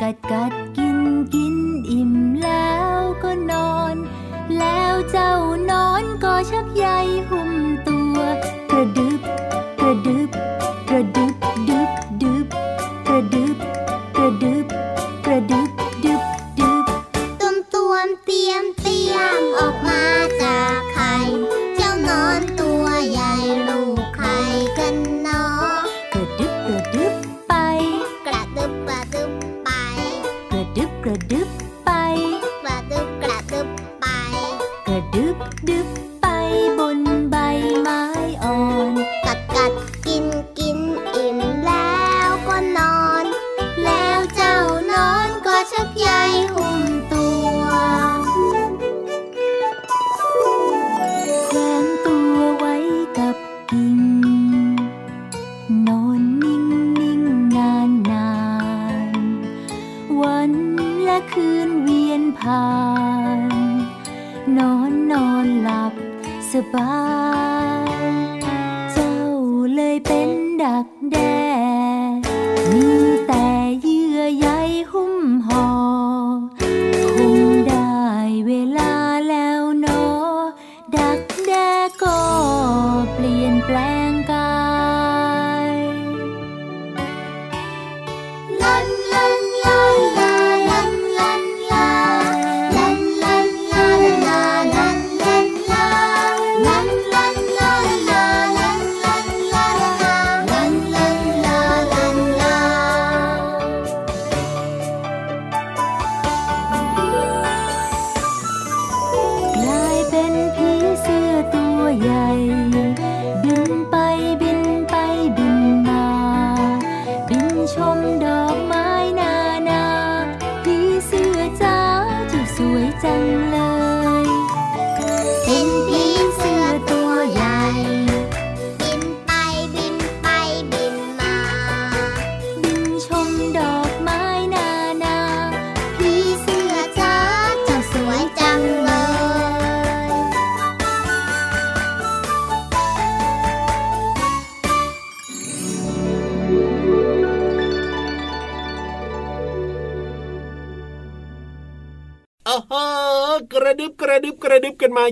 กัดกัดกินกินอิ่มแล้วก็นอน แล้วเจ้านอนก็ชัก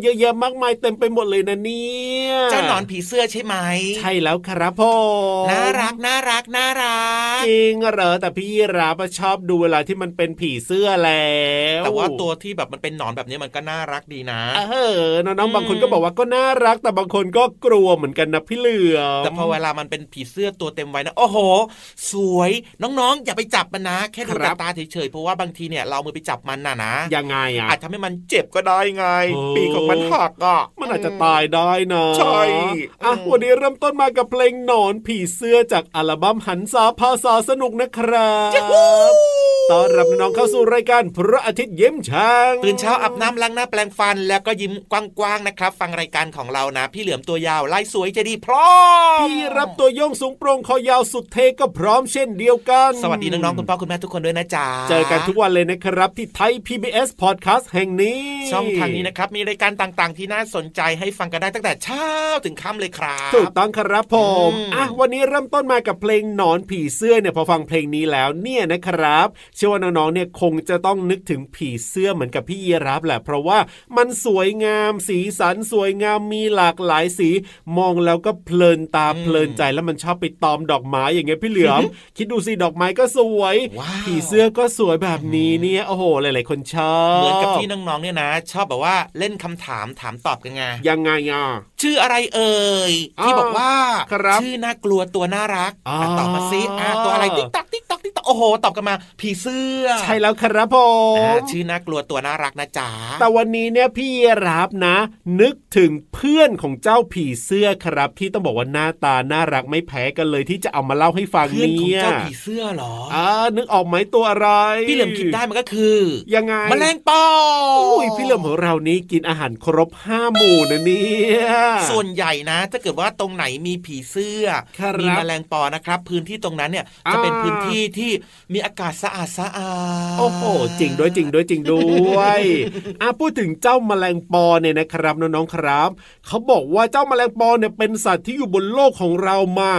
เยอะแยะมากมายเต็มไปหมดเลยนะเนี่ยเจ้าหนอนผีเสื้อใช่ไหม ใช่แล้วครับพ่อน่ารักน่ารักน่ารักจริงเหรอแต่พี่รับชอบดูเวลาที่มันเป็นผีเสื้อแล้ว แต่ว่าตัวที่แบบมันเป็นหนอนแบบนี้มันก็น่ารักดีนะ เออน้องๆบางคนก็บอกว่าก็น่ารัก แต่บางคนก็กลัวเหมือนกันนะพี่เหลือแต่พอเวลามันเป็นผีเสื้อตัวเต็มวัยนะโอ้โห สวยน้องๆ อย่าไปจับมันนะ แค่ดูตาเฉยๆเพราะว่าบางทีเนี่ยเรามือไปจับมันน่ะนะยังไงอะอาจทำให้มันเจ็บก็ได้ไง ปีกของมันหักอะมันอาจจะตายได้นะ ใช่อะวันนี้เริ่มต้นมากับเพลงหนอนผีเสื้อจากอัลบั้มหันษาภาษาสนุกนะครับต้อนรับน้องเข้าสู่รายการพระอาทิตย์ยิ้มช่างตื่นเช้าอาบน้ำล้างหน้าแปลงฟันแล้วก็ยิ้มกว้างๆนะครับ ฟังรายการของเรานะ พี่เหลือมตัวยาวลายสวยจะดีพร้อมพี่รับตัวโยงสูงโปร่งคอยาวสุดเทก็พร้อมเช่นเดียวกัน สวัสดีน้องๆคุณพ่อคุณแม่ทุกคนด้วยนะจ๊ะเจอกันทุกวันเลยนะครับที่ไทย PBS Podcast แห่งนี้ ช่องทางนี้นะครับมีรายการต่างๆ ที่น่าสนใจให้ฟังกันได้ตั้งแต่เช้าถึงค่ำเลยครับถูกต้องครับผมอะวันนี้เริ่มต้นมากับเพลงหนอนผีเสื้อเนี่ยพอฟังเพลงนี้แล้วเนี่ยนะครับเชื่อว่าน้องๆเนี่ยคงจะต้องนึกถึงผีเสื้อเหมือนกับพี่ยีรับแหละ เพราะว่ามันสวยงามสีสันสวยงามมีหลากหลายสี มองแล้วก็เพลินตาเพลินใจแล้วมันชอบไปตอมดอกไม้อย่างเงี้ยพี่เหลือมคิดดูสิดอกไม้ก็สวย ผีเสื้อก็สวยแบบนี้เนี่ยโอ้โหหลายๆคนชอบเหมือนกับที่น้องๆเนี่ยเนี่ยนะ ชอบแบบว่าเล่นคำถามถามตอบกันไงยังไงอะชื่ออะไรเอ่ยอ๋อที่บอกว่าครับชื่อน่ากลัวตัวน่ารักอ๋ออะตอบมาซิอะตัวอะไรติ๊กตักติ๊กตักติ๊กตักโอ้โหตอบกันมาผีเสื้อ ใช่แล้วครับผอ่ามชื่อน่ากลัวตัวน่ารักนะจ๊ะแต่วันนี้เนี่ยพี่รับนะ นึกถึงเพื่อนของเจ้าผีเสื้อครับ ที่ต้องบอกว่าหน้าตาน่ารักไม่แพ้กันเลยที่จะเอามาเล่าให้ฟังเพื่อนของเนี่ยเจ้าผีเสื้อเหรออ่านึกออกไหมตัวอะไร พี่เหลิมคิดได้มันก็คือ ยังไงแมลงปอโอ้ยพี่เหลิมของเรานี้กินอาหารครบห้าหมู่นะเนี่ยส่วนใหญ่นะถ้าเกิดว่าตรงไหนมีผีเสื้อครับมีแมลงปอนะครับ พื้นที่ตรงนั้นเนี่ยจะเป็นพื้นที่ที่มีอากาศสะอาดสะอาดโอ้โหจริงด้วยจริงด้วยจริงด้วยอะพูดถึงเจ้าแมลงปอเนี่ยนะครับน้องๆครับเขาบอกว่าเจ้าแมลงปอเนี่ยเป็นสัตว์ที่อยู่บนโลกของเรามา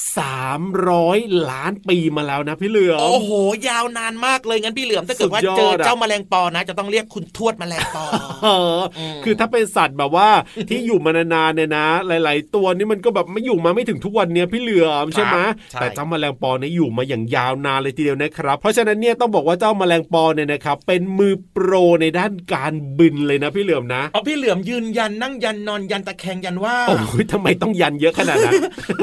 300 ล้านปีมาแล้วนะพี่เหลือม โอ้โห ยาวนานมากเลยงั้นพี่เหลือมถ้าเกิดว่าสุดยอดเจออะเจ้าแมลงปอนะ จะต้องเรียกคุณทวดแมลงปอเอออมคือถ้าเป็นสัตว์แบบว่าที่อยู่มานานๆเนี่ยนะ หลาย ๆ ตัวนี่มันก็แบบไม่อยู่มาไม่ถึงทุกวันเนี้ยพี่เหลือมใช่ไหมใช่แต่เจ้าแมลงปอเนี่ยอยู่มาอย่างยาวนานเลยทีเดียวนะครับ เพราะฉะนั้นเนี่ยต้องบอกว่าเจ้าแมลงปอเนี่ยนะครับเป็นมือโปรในด้านการบินเลยนะพี่เหลือมนะเอาพี่เหลือมยืนยันนั่งยันนอนยันตะแคงยันว่าโอ้ยทำไมต้องยันเยอะขนาดนั้น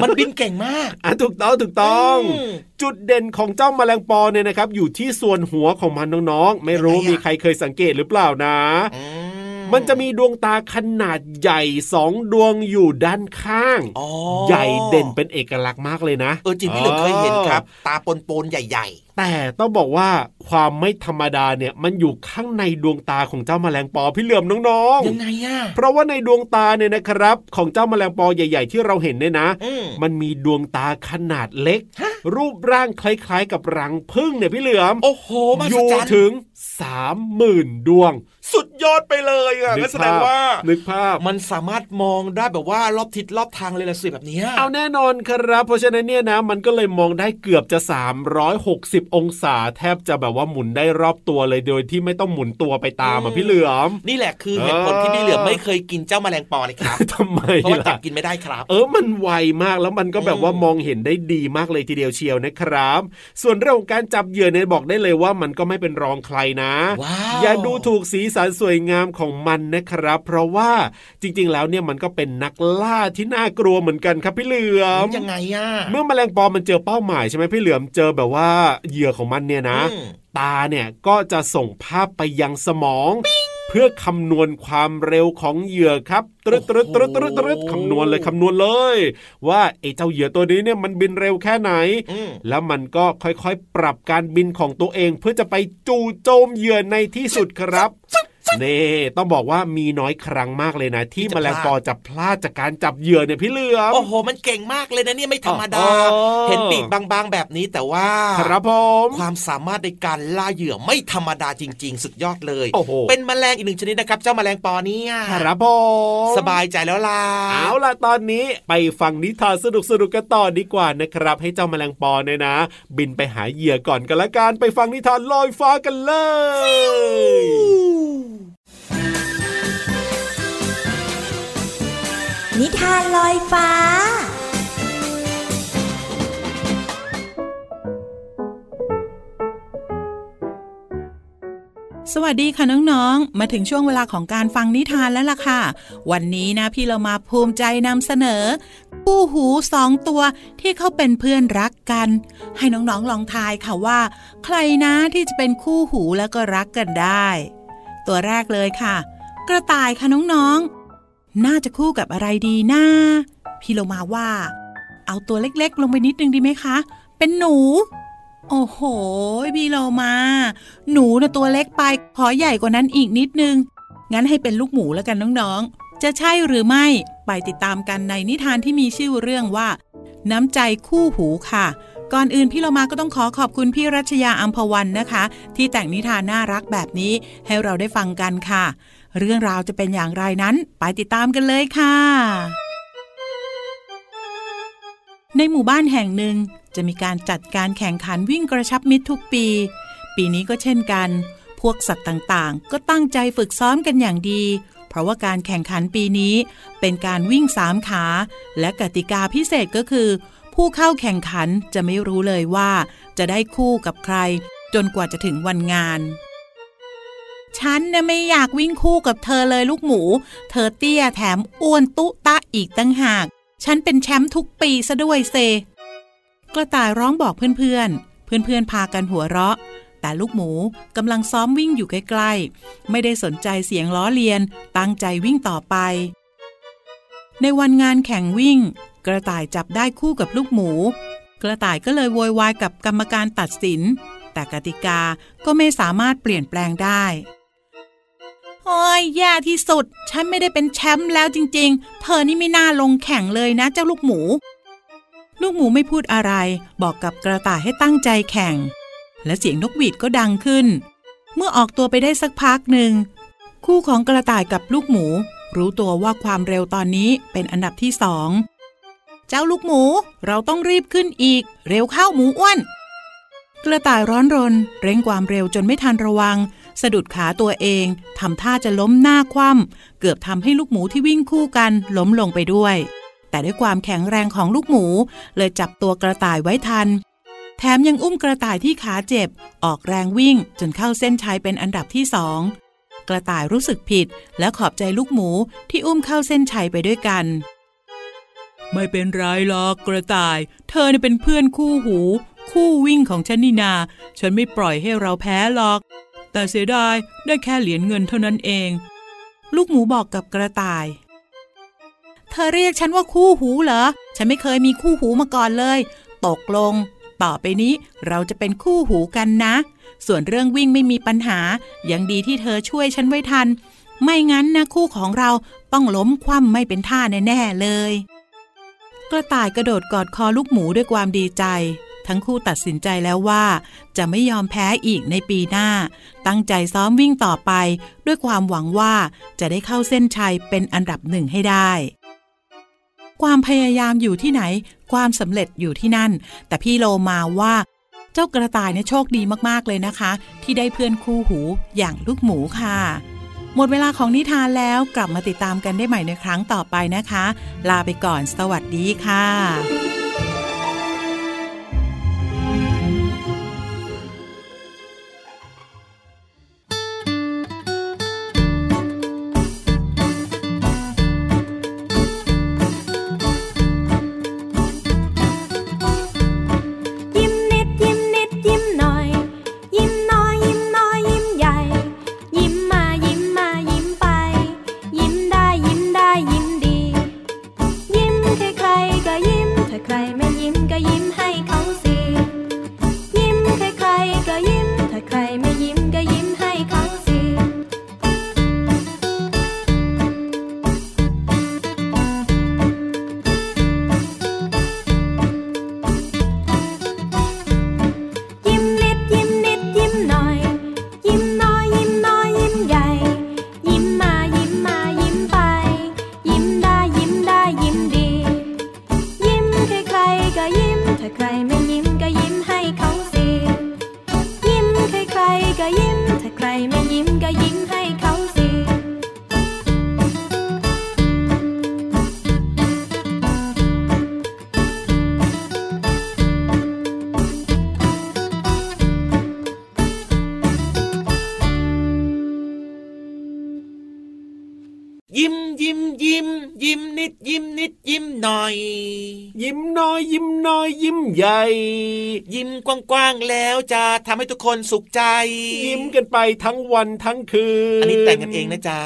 มันบินเก่งมากอะถูกต้องถูกต้องอืมจุดเด่นของเจ้าแมลงปอเนี่ยนะครับ อยู่ที่ส่วนหัวของมันน้องๆ ไม่รู้ยังไงอะมีใครเคยสังเกตหรือเปล่านะอื มันจะมีดวงตาขนาดใหญ่สองดวงอยู่ด้านข้างอ๋อใหญ่เด่นเป็นเอกลักษณ์มากเลยนะ เออจริงพี่เหลือมเคยเห็นครับ ตาปนปนๆใหญ่แต่ต้องบอกว่าความไม่ธรรมดาเนี่ยมันอยู่ข้างในดวงตาของเจ้าแมลงปอพี่เหลือมน้องๆยังไงอะๆเพราะว่าในดวงตาเนี่ยนะครับ ของเจ้าแมลงปอใหญ่ ๆ ที่เราเห็นเนี่ยนะอืมมันมีดวงตาขนาดเล็ก รูปร่างคล้าย ๆ กับรังผึ้งเนี่ยพี่เหลือมโอ้โหมาอสยู่จันถึงสามหมื่นดวง สุดยอดไปเลยอะงั้นแสดงว่า นึกภาพมันสามารถมองได้แบบว่ารอบทิศรอบทางเลยละสิแบบเนี้ยเอาแน่นอนครับ เพราะฉะนั้นเนี่ยนะ มันก็เลยมองได้เกือบจะ 360 องศา แทบจะแบบว่าหมุนได้รอบตัวเลยโดยที่ไม่ต้องหมุนตัวไปตามอะพี่เหลือม นี่แหละคือเหตุผลที่พี่เหลือมไม่เคยกินเจ้าแมลงปอเลยครับทำไมเพราะว่าจัล่ะบกินไม่ได้ครับ เออมันไวมากแล้วมันก็แบบว่าอืมมองเห็นได้ดีมากเลยทีเดียวเชียวนะครับ ส่วนเรื่องของการจับเหยื่อเนี่ยบอกได้เลยว่ามันก็ไม่เป็นรองใครนะว้าวอย่าดูถูกสีสันสวยงามของมันนะครับ เพราะว่าจริงๆ แล้วเนี่ยมันก็เป็นนักล่าที่น่ากลัวเหมือนกันครับพี่เหลือมยังไงอะเมื่อแมลงปอมันเจอเป้าหมายใช่ไหมพี่เหลือมเจอแบบว่าเหยื่อของมันเนี่ยนะอืมตาเนี่ยก็จะส่งภาพไปยังสมองเพื่อคำนวณความเร็วของเหยื่อครับตรึดตรึดตรึดตรึดตรึดคำนวณเลยคำนวณเลย ว่าไอ้เจ้าเหยื่อตัวนี้เนี่ยมันบินเร็วแค่ไหนอืมแล้วมันก็ค่อยๆ ปรับการบินของตัวเองเพื่อจะไปจู่โจมเหยื่อในที่สุดครับเน่ต้องบอกว่ามีน้อยครั้งมากเลยนะ ที่ที่แมจะลงพลาดปอจะพลาดจากการจับเหยื่อเนี่ยพี่เหลือมโอ้โห มันเก่งมากเลยนะเนี่ยไม่ธรรมดาอ๋อเห็นปีกบางๆแบบนี้แต่ว่า ครับผมความสามารถในการล่าเหยื่อไม่ธรรมดาจริง ๆ สุดยอดเลยโอ้โหเป็นแมลงอีกหนึ่งชนิดนะครับ เจ้าแมลงปอเนี่ยครับผมสบายใจแล้วล่ะเอาล่ะตอนนี้ไปฟังนิทานสนุกสนุกๆกันต่อดีกว่านะครับ ให้เจ้าแมลงปอเนี่ยนะ บินไปหาเหยื่อก่อนกันละกันไปฟังนิทานลอยฟ้ากันเลย นิทานลอยฟ้า สวัสดีค่ะน้องๆ มาถึงช่วงเวลาของการฟังนิทานแล้วล่ะค่ะ วันนี้นะพี่เรามาภูมิใจนำเสนอคู่หูสองตัวที่เขาเป็นเพื่อนรักกัน ให้น้องๆลองทายค่ะว่า ใครนะที่จะเป็นคู่หูแล้วก็รักกันได้ ตัวแรกเลยค่ะ กระต่ายค่ะน้องๆ น่าจะคู่กับอะไรดีนะพี่เรามาว่า เอาตัวเล็กๆ ลงไปนิดนึงดีไหมคะ เป็นหนู โอ้โห พี่โลมา หนูนะตัวเล็กไป ขอใหญ่กว่านั้นอีกนิดนึง งั้นให้เป็นลูกหมูแล้วกันน้องๆ จะใช่หรือไม่ ไปติดตามกันในนิทานที่มีชื่อเรื่องว่า น้ำใจคู่หูค่ะก่อนอื่นพี่เรามาก็ต้องขอขอบคุณพี่รัชยาอัมพวันนะคะ ที่แต่งนิทานน่ารักแบบนี้ให้เราได้ฟังกันค่ะ เรื่องราวจะเป็นอย่างไรนั้นไปติดตามกันเลยค่ะ ในหมู่บ้านแห่งหนึ่งจะมีการจัดการแข่งขันวิ่งกระชับมิตรทุกปี ปีนี้ก็เช่นกัน พวกสัตว์ต่างๆ ก็ตั้งใจฝึกซ้อมกันอย่างดี เพราะว่าการแข่งขันปีนี้เป็นการวิ่งสามขา และกติกาพิเศษก็คือ ผู้เข้าแข่งขันจะไม่รู้เลยว่า จะได้คู่กับใคร จนกว่าจะถึงวันงาน ฉันน่ะไม่อยากวิ่งคู่กับเธอเลยลูกหมู เธอเตี้ยแถมอ้วนตุตะอีกตั้งหาก ฉันเป็นแชมป์ทุกปีซะด้วยเซ กระต่ายร้องบอกเพื่อนๆ เพื่อนๆพากันหัวเราะ แต่ลูกหมูกำลังซ้อมวิ่งอยู่ใกล้ๆ ไม่ได้สนใจเสียงล้อเลียน ตั้งใจวิ่งต่อไป ในวันงานแข่งวิ่ง กระต่ายจับได้คู่กับลูกหมู กระต่ายก็เลยโวยวายกับกรรมการตัดสิน แต่กติกาก็ไม่สามารถเปลี่ยนแปลงได้ โอ้ยแย่ที่สุด ฉันไม่ได้เป็นแชมป์แล้วจริง ๆ เธอนี่ไม่น่าลงแข่งเลยนะเจ้าลูกหมู ลูกหมูไม่พูดอะไร บอกกับกระต่ายให้ตั้งใจแข่ง และเสียงนกหวีดก็ดังขึ้น เมื่อออกตัวไปได้สักพักหนึ่ง คู่ของกระต่ายกับลูกหมู รู้ตัวว่าความเร็วตอนนี้เป็นอันดับที่สองเจ้าลูกหมู เราต้องรีบขึ้นอีก เร็วเข้าหมูอ้วน กระต่ายร้อนรน เร่งความเร็วจนไม่ทันระวัง สะดุดขาตัวเองทำท่าจะล้มหน้าคว่ำเกือบทำให้ลูกหมูที่วิ่งคู่กันล้มลงไปด้วย แต่ด้วยความแข็งแรงของลูกหมู เลยจับตัวกระต่ายไว้ทัน แถมยังอุ้มกระต่ายที่ขาเจ็บ ออกแรงวิ่งจนเข้าเส้นชัยเป็นอันดับที่สองกระต่ายรู้สึกผิดและขอบใจลูกหมูที่อุ้มเข้าเส้นชัยไปด้วยกัน ไม่เป็นไรหรอกกระต่าย เธอเป็นเพื่อนคู่หู คู่วิ่งของฉันนี่นา ฉันไม่ปล่อยให้เราแพ้หรอก แต่เสียดายได้แค่เหรียญเงินเท่านั้นเอง ลูกหมูบอกกับกระต่าย เธอเรียกฉันว่าคู่หูเหรอ ฉันไม่เคยมีคู่หูมาก่อนเลย ตกลง ต่อไปนี้เราจะเป็นคู่หูกันนะ ส่วนเรื่องวิ่งไม่มีปัญหา ยังดีที่เธอช่วยฉันไว้ทัน ไม่งั้นนะคู่ของเราต้องล้มคว่ำไม่เป็นท่าแน่ๆเลย กระต่ายกระโดดกอดคอลูกหมูด้วยความดีใจ ทั้งคู่ตัดสินใจแล้วว่า จะไม่ยอมแพ้อีกในปีหน้า ตั้งใจซ้อมวิ่งต่อไป ด้วยความหวังว่าจะได้เข้าเส้นชัยเป็นอันดับหนึ่งให้ได้ ความพยายามอยู่ที่ไหน ความสำเร็จอยู่ที่นั่น แต่พี่โลมาว่า เจ้ากระต่ายเนี่ยโชคดีมากๆเลยนะคะ ที่ได้เพื่อนคู่หูอย่างลูกหมูค่ะหมดเวลาของนิทานแล้วกลับมาติดตามกันได้ใหม่ในครั้งต่อไปนะคะ ลาไปก่อนสวัสดีค่ะ ยิ้มกว้างๆแล้วจะทำให้ทุกคนสุขใจ ยิ้มกันไปทั้งวันทั้งคืน อันนี้แต่งกันเองนะจ๊ะ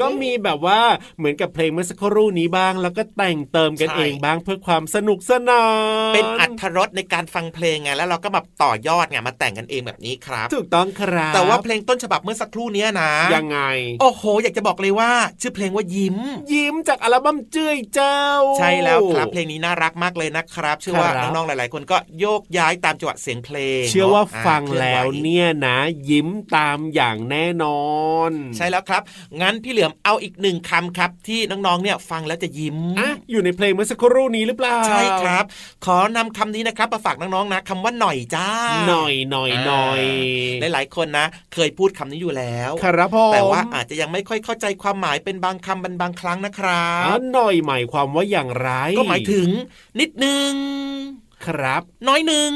ก็มีแบบว่าเหมือนกับเพลงเมื่อสักครู่นี้บ้าง แล้วก็แต่งเติมกันใช่เองบ้างเพื่อความสนุกสนานเป็นอัธรสในการฟังเพลงไงแล้วเราก็แบบต่อยอดไงมาแต่งกันเองแบบนี้ครับ ถูกต้องครับ แต่ว่าเพลงต้นฉบับเมื่อสักครู่เนี้ยนะ ยังไง โอ้โห อยากจะบอกเลยว่า ชื่อเพลงว่ายิ้ม ยิ้มจากอัลบั้มเจ้ยเจ้า ใช่แล้วครับเพลงนี้น่ารักมากเลยนะครับเชื่อว่าครับน้องๆหลายๆคนก็โยกย้ายตามจังหวะเสียงเพลง เชื่อว่านะฟังคลื่อแล้วไหเนี่ยนะ ยิ้มตามอย่างแน่นอน ใช่แล้วครับ งั้นพี่เหลือมเอาอีกหนึ่งคำครับ ที่น้องๆเนี่ยฟังแล้วจะยิ้มอะอยู่ในเพลงเมื่อสักครู่นี้หรือเปล่าใช่ครับ ขอนำคำนี้นะครับมาฝากน้องๆนะคำว่าหน่อยจ้าหน่อยหน่อยหน่อยหลายๆคนนะ เคยพูดคำนี้อยู่แล้วครับผมแต่ว่าอาจจะยังไม่ค่อยเข้าใจความหมายเป็นบางคำเป็นบางครั้งนะครัอ๋อบหน่อยหมายความว่าอย่างไร ก็หมายถึงนิดนึง ครับ น้อยหนึ่ง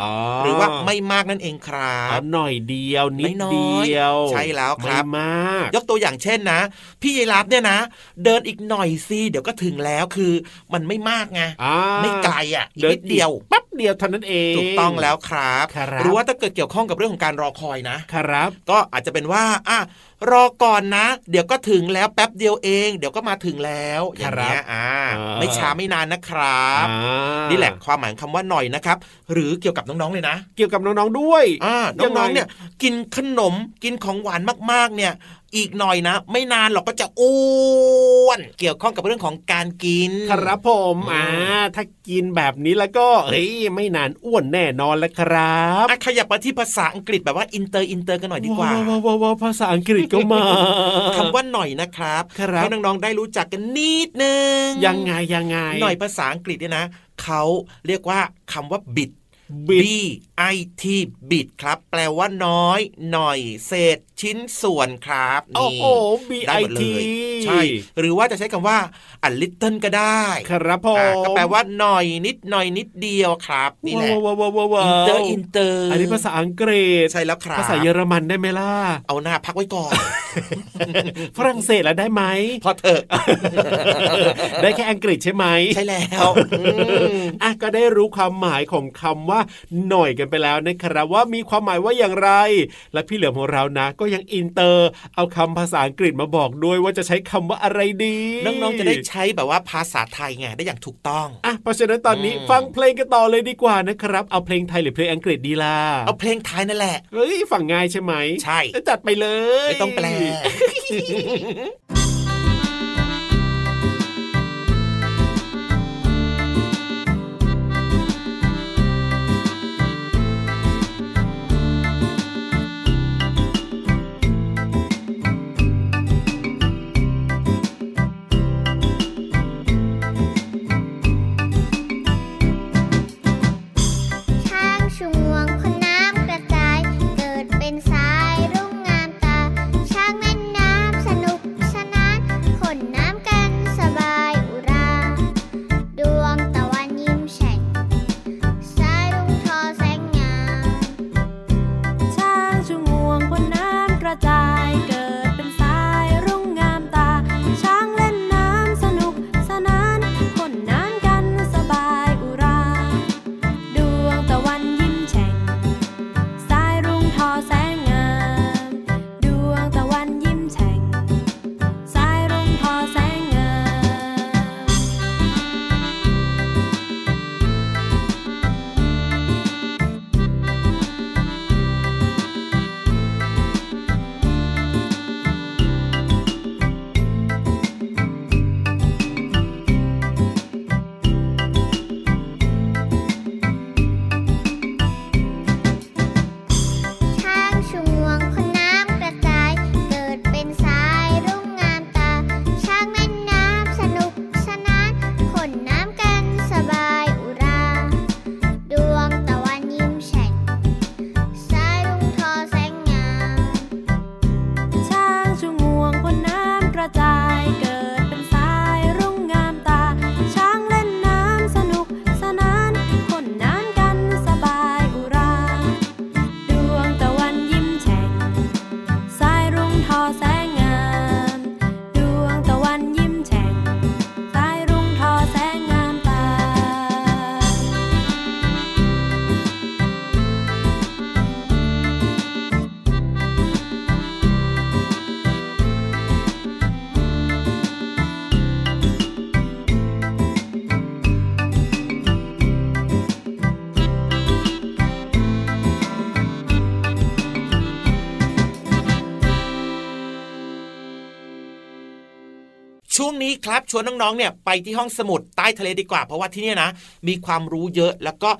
ออ๋อหรือว่าไม่มากนั่นเองครัอ๋อบหน่อยเดียวนิดน้อยเดียว ใช่แล้วครับไม่มาก ยกตัวอย่างเช่นนะ พี่ยีรับเนี่ยนะ เดินอีกหน่อยสิเดี๋ยวก็ถึงแล้วคือมันไม่มากไงอ่าไม่ไกลอะอีกนิดเดียวแป๊บเดียวเท่านั้นเองถูกต้องแล้วครับครับหรือว่าถ้าเกิดเกี่ยวข้องกับเรื่องของการรอคอยนะครับ ก็อาจจะเป็นว่าอะ รอก่อนนะ เดี๋ยวก็ถึงแล้วแป๊บเดียวเอง เดี๋ยวก็มาถึงแล้วอย่างเงี้ยอ่าอ่าไม่ช้าไม่นานนะครับอ่านี่แหละความหมายคำว่าหน่อยนะครับ หรือเกี่ยวกับน้องๆเลยนะ เกี่ยวกับน้องๆด้วยอ่ายังไงน้องๆเนี่ยกินขนมกินของหวานมากๆเนี่ย อีกหน่อยนะ ไม่นานหรอกก็จะอ้วนเกี่ยวข้องกับเรื่องของการกิน ครับผมอืมอ่าถ้ากินแบบนี้แล้วก็เฮ้ยไม่นานอ้วนแน่นอนแล้วครับอะขยับมาที่ภาษาอังกฤษแบบว่า inter inter กันหน่อยดีกว่า wow wow wow ภาษาอังกฤษก็มาคำว่าหน่อยนะครับครับให้น้องๆได้รู้จักกันนิดนึงยังไงยังไงหน่อยภาษาอังกฤษเนี่ยนะเขาเรียกว่าคำว่าบิด บิด B I T บิดครับ แปลว่าน้อย หน่อย เศษ ชิ้นส่วนครับโอ้นี่โห B I T ได้หมดเลยใช่ หรือว่าจะใช้คำว่า a little ก็ได้ ครับผอ่ามก็แปลว่าหน่อยนิดหน่อยนิดเดียวครับนี่แหละว้าวว้าวว้าวว้าวอินเตอร์อินเตอร์ อันนี้ภาษาอังกฤษใช่แล้วครับภาษาเยอรมันได้ไหมล่ะ เอาหน้าพักไว้ก่อน ฝรั่งเศสแล้วได้ไหมพอเถอะได้แค่อังกฤษใช่ไหมใช่แล้วอืมอะก็ได้รู้ความหมายของคำว่าหน่อยกันไปแล้วนะครับว่ามีความหมายว่าอย่างไร และพี่เหลือมของเรานะ ก็ยังอินเตอร์ เอาคำภาษาอังกฤษมาบอกด้วยว่าจะใช้คำว่าอะไรดี น้องๆจะได้ใช้แบบว่าภาษาไทยไงได้อย่างถูกต้องอะเพราะฉะนั้นตอนนี้อืมฟังเพลงกันต่อเลยดีกว่านะครับ เอาเพลงไทยหรือเพลงอังกฤษดีล่ะเอาเพลงไทยนั่นแหละเฮ้ยฟังง่ายใช่ไหมใช่จัดไปเลย ไม่ต้องแปล ช่วงนี้ครับชวนน้องๆ เนี่ยไปที่ห้องสมุดใต้ทะเลดีกว่า เพราะว่าที่เนี่ยนะ มีความรู้เยอะแล้วก็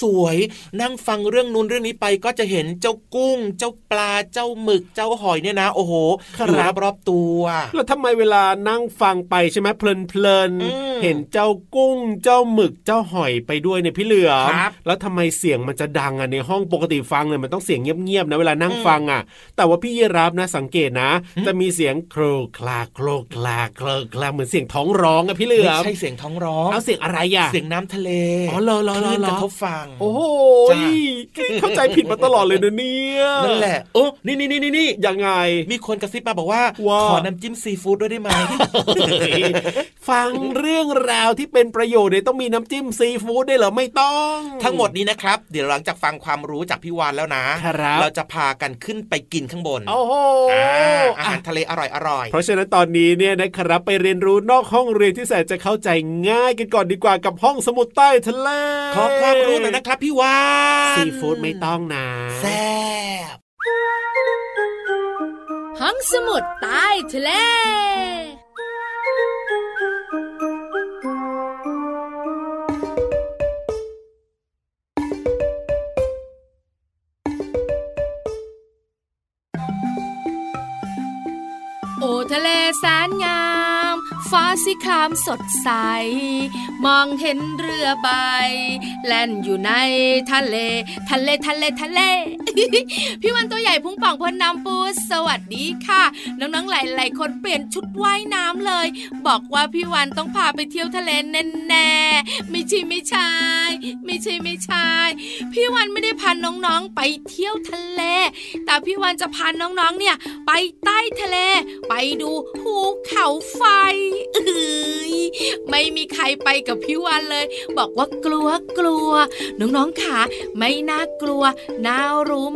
สวยๆนั่งฟังเรื่องนู้นเรื่องนี้ไปก็จะเห็นเจ้ากุ้ง เจ้าปลาเจ้าหมึกเจ้าหอยเนี่ยนะ โอ้โหครับอยู่รอบๆตัวแล้วทำไมเวลานั่งฟังไปใช่ไหมเพลินเพลินๆอืมเห็นเจ้ากุ้ง เจ้าหมึกเจ้าหอยไปด้วยเนี่ยพี่เหลือมครับแล้วทำไมเสียงมันจะดังอะในห้องปกติฟังเนี่ยมันต้องเสียงเงียบๆนะเวลานั่งฟังอะ แต่ว่าพี่ยีรับนะสังเกตนะ จะมีเสียงโครกคลาโครกคลาโครกคลาเหมือนเสียงท้องร้องอะพี่เหลือไม่มใช่เสียงท้องร้องเอาเสียงอะไรอะเสียงน้ำทะเลอ๋อเหรอเหรอเหรอคลื่นเหรอกระทบฟังโอ้โหจ้ะเข้าใจผิดมาตลอดเลยนะเนี่ยนั่นแหละโอ้นี่นี่นี่นี่ยังไง มีคนกระซิบมาบอกว่าว่าขอน้ำจิ้มซีฟู้ดด้วยได้ไหมฟังเรื่องราวที่เป็นประโยชน์เนี่ยต้องมีน้ำจิ้มซีฟู้ดได้วยเหรอไม่ต้อง ทั้งหมดนี้นะครับ เดี๋ยวหลังจากฟังความรู้จากพี่วานแล้วนะครับเราจะพากันขึ้นไปกินข้างบนโอ้โหอ่าอาหารทะเลอร่อยอร่อยเพราะฉะนั้นตอนนี้เนี่ยนะครับ ไปเรียนรู้นอกห้องเรียนที่แสนจะเข้าใจง่ายกันก่อนดีกว่ากับห้องสมุดใต้ทะเลขอความรู้หน่อยนะครับพี่วานซีฟู้ดไม่ต้องนะแซ่บห้องสมุดใต้ทะเล ทะเลแสนงาม ฟ้าสีครามสดใส มองเห็นเรือใบ แล่นอยู่ในทะเล ทะเลทะเลทะเล พี่วันตัวใหญ่พุงป่องพลน้ำปูสวัสดีค่ะ น้องๆหลายๆคนเปลี่ยนชุดว่ายน้ำเลย บอกว่าพี่วันต้องพาไปเที่ยวทะเลแน่ๆไม่ใช่ไม่ใช่ไม่ใช่ไม่ใช่พี่วันไม่ได้พาน้องๆไปเที่ยวทะเล แต่พี่วันจะพาน้องๆเนี่ยไปใต้ทะเล ไปดูภูเขาไฟเอ้ยไม่มีใครไปกับพี่วันเลย บอกว่ากลัวกลัว น้องๆค่ะไม่น่ากลัว น่ารู้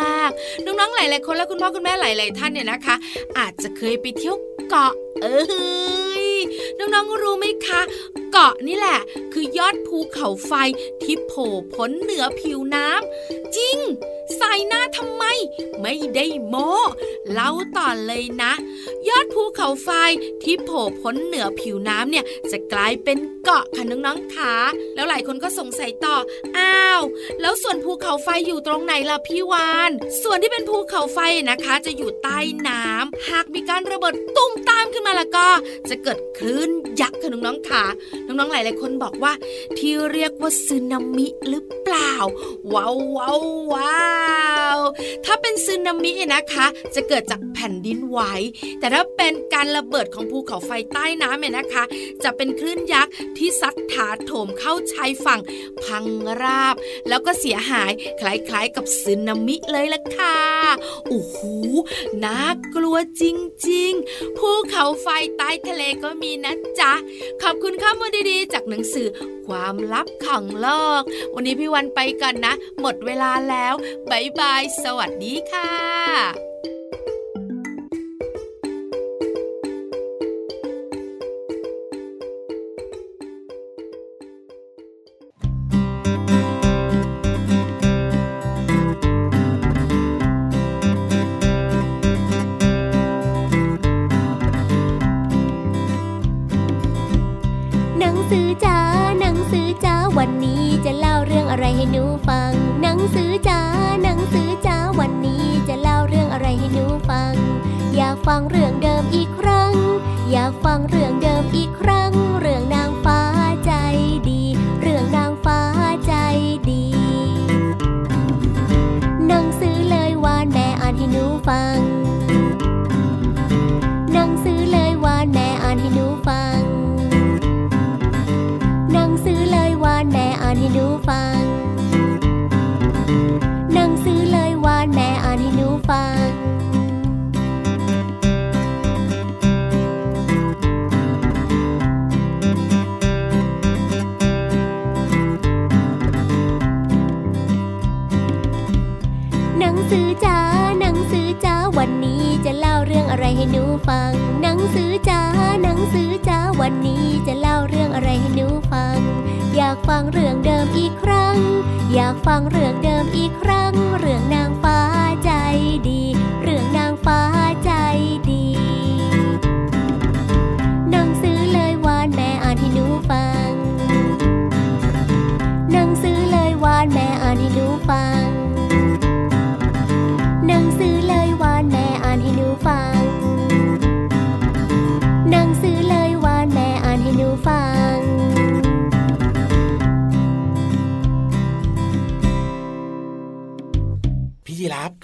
มากๆ น้องๆหลายๆคนและคุณพ่อคุณแม่หลาย ๆ ท่านเนี่ยนะคะ อาจจะเคยไปเที่ยวเกาะเอ้ยน้องๆรู้ไหมคะ เกาะนี่แหละ คือยอดภูเขาไฟที่โผล่พ้นเหนือผิวน้ำจริง ใส่หน้าทำไม ไม่ได้โม้เล่าต่อเลยนะ ยอดภูเขาไฟที่โผล่พ้นเหนือผิวน้ำเนี่ยจะกลายเป็นเกาะค่ะน้องๆคะแล้วหลายคนก็สงสัยต่ออ้าว แล้วส่วนภูเขาไฟอยู่ตรงไหนล่ะพี่วาน ส่วนที่เป็นภูเขาไฟนะคะ จะอยู่ใต้น้ำหากมีการระเบิดตุ้มตามขึ้นมาแล้วก็ จะเกิดคลื่นยักษ์ค่ะน้องๆค่ะน้องๆหลายๆคนบอกว่า ที่เรียกว่าสึนามิหรือเปล่า ว้าวว้าวว้าวถ้าเป็นสึนามินะคะ จะเกิดจากแผ่นดินไหวแต่ถ้าเป็นการระเบิดของภูเขาไฟใต้น้ำเนี่ยนะคะ จะเป็นคลื่นยักษ์ที่ซัดถาโถมเข้าชายฝั่งพังราบ แล้วก็เสียหายคล้ายๆ กับสึนามิเลยล่ะค่ะโอ้โหน่ากลัวจริงๆภูเขาไฟใต้ทะเลก็มีนะจ๊ะขอบคุณข้อมูลดีๆ จากหนังสือความลับของโลก วันนี้พี่วันไปก่อนนะ หมดเวลาแล้วบายบาย สวัสดีค่ะ นี้จะเล่าเรื่องอะไรให้หนูฟัง อยากฟังเรื่องเดิมอีกครั้ง อยากฟังเรื่องเดิมอีกครั้ง เรื่องนางฟ้าใจดี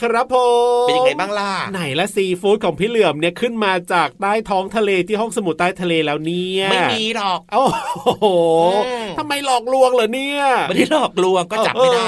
ครับผมเป็นยังไงบ้างล่ะไหนละซีฟู้ดของพี่เหลือมเนี่ยขึ้นมาจากใต้ท้องทะเลที่ห้องสมุดใต้ทะเลแล้วเนี่ยไม่มีหรอกโอ้โหอืมทำไมหลอกลวงเหรอเนี่ยไม่ได้หลอกลวงก็จับไม่ได้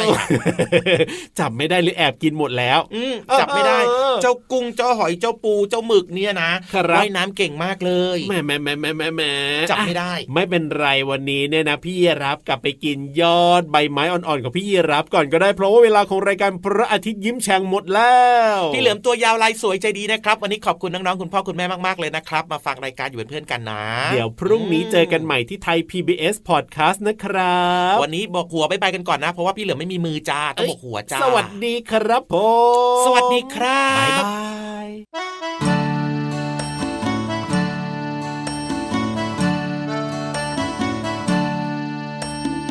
เออจับไม่ได้หรือแอบกินหมดแล้วอืมจับไม่ได้เออเจ้ากุ้งเจ้าหอยเจ้าปูเจ้าหมึกเนี่ยนะครับว่ายน้ำเก่งมากเลยแหม่แหม่แหม่แหม่แหม่แหม่จับไม่ได้อะไม่เป็นไรวันนี้เนี่ยนะพี่ยีรับกลับไปกินยอดใบไม้อ่อนๆของพี่ยีรับก่อนก็ได้เพราะว่าเวลาของรายการพระอาทิตย์ยิ้มแฉ่งหมดแล้วพี่เหลือมตัวยาวลายสวยใจดีนะครับ วันนี้ขอบคุณน้องๆคุณพ่อคุณแม่มากๆเลยนะครับ มาฟังรายการอยู่เป็นเพื่อนกันนะ เดี๋ยวพรุ่งนี้เจอกันใหม่ที่ไทย PBS Podcast นะครับ วันนี้บอกหัวบายบายกันก่อนนะ เพราะว่าพี่เหลือมไม่มีมือจ้าต้องบอกหัวจ้าสวัสดีครับผมสวัสดีครับบ๊ายบาย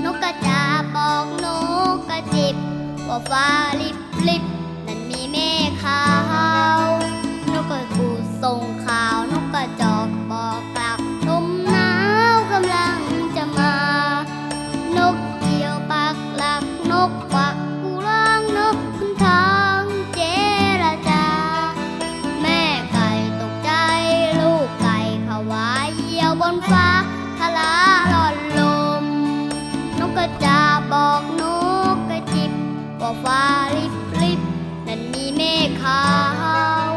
นกกระจาบอกนกกระจิบว่าฟ้าลิบลิบนั้นมีเมฆขาว นกกระกูส่งาว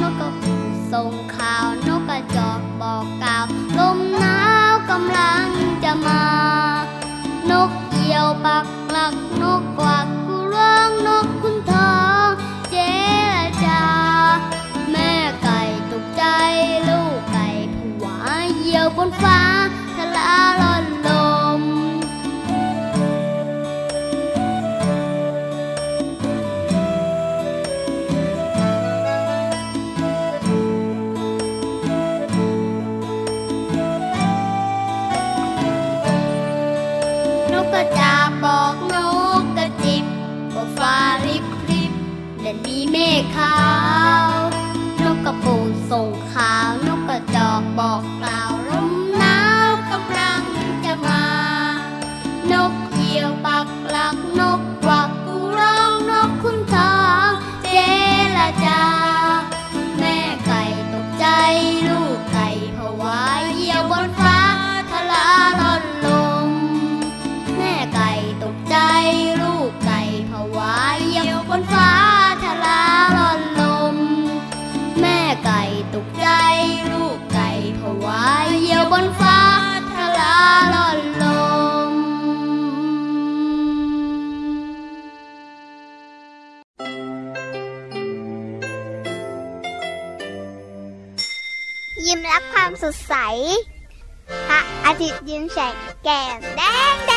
นกกระปูส่งข่าวนกกระจอกบอกกล่าวลมหนาวกำลังจะมา นกเหยี่ยวปักหลักนกกวักกูร้องนกคุณทองเจรจา แม่ไก่ตกใจลูกไก่ผัวเหยี่ยวบนฟ้า มี พระอาทิตย์ยิ้มแฉกแก้มแดงแด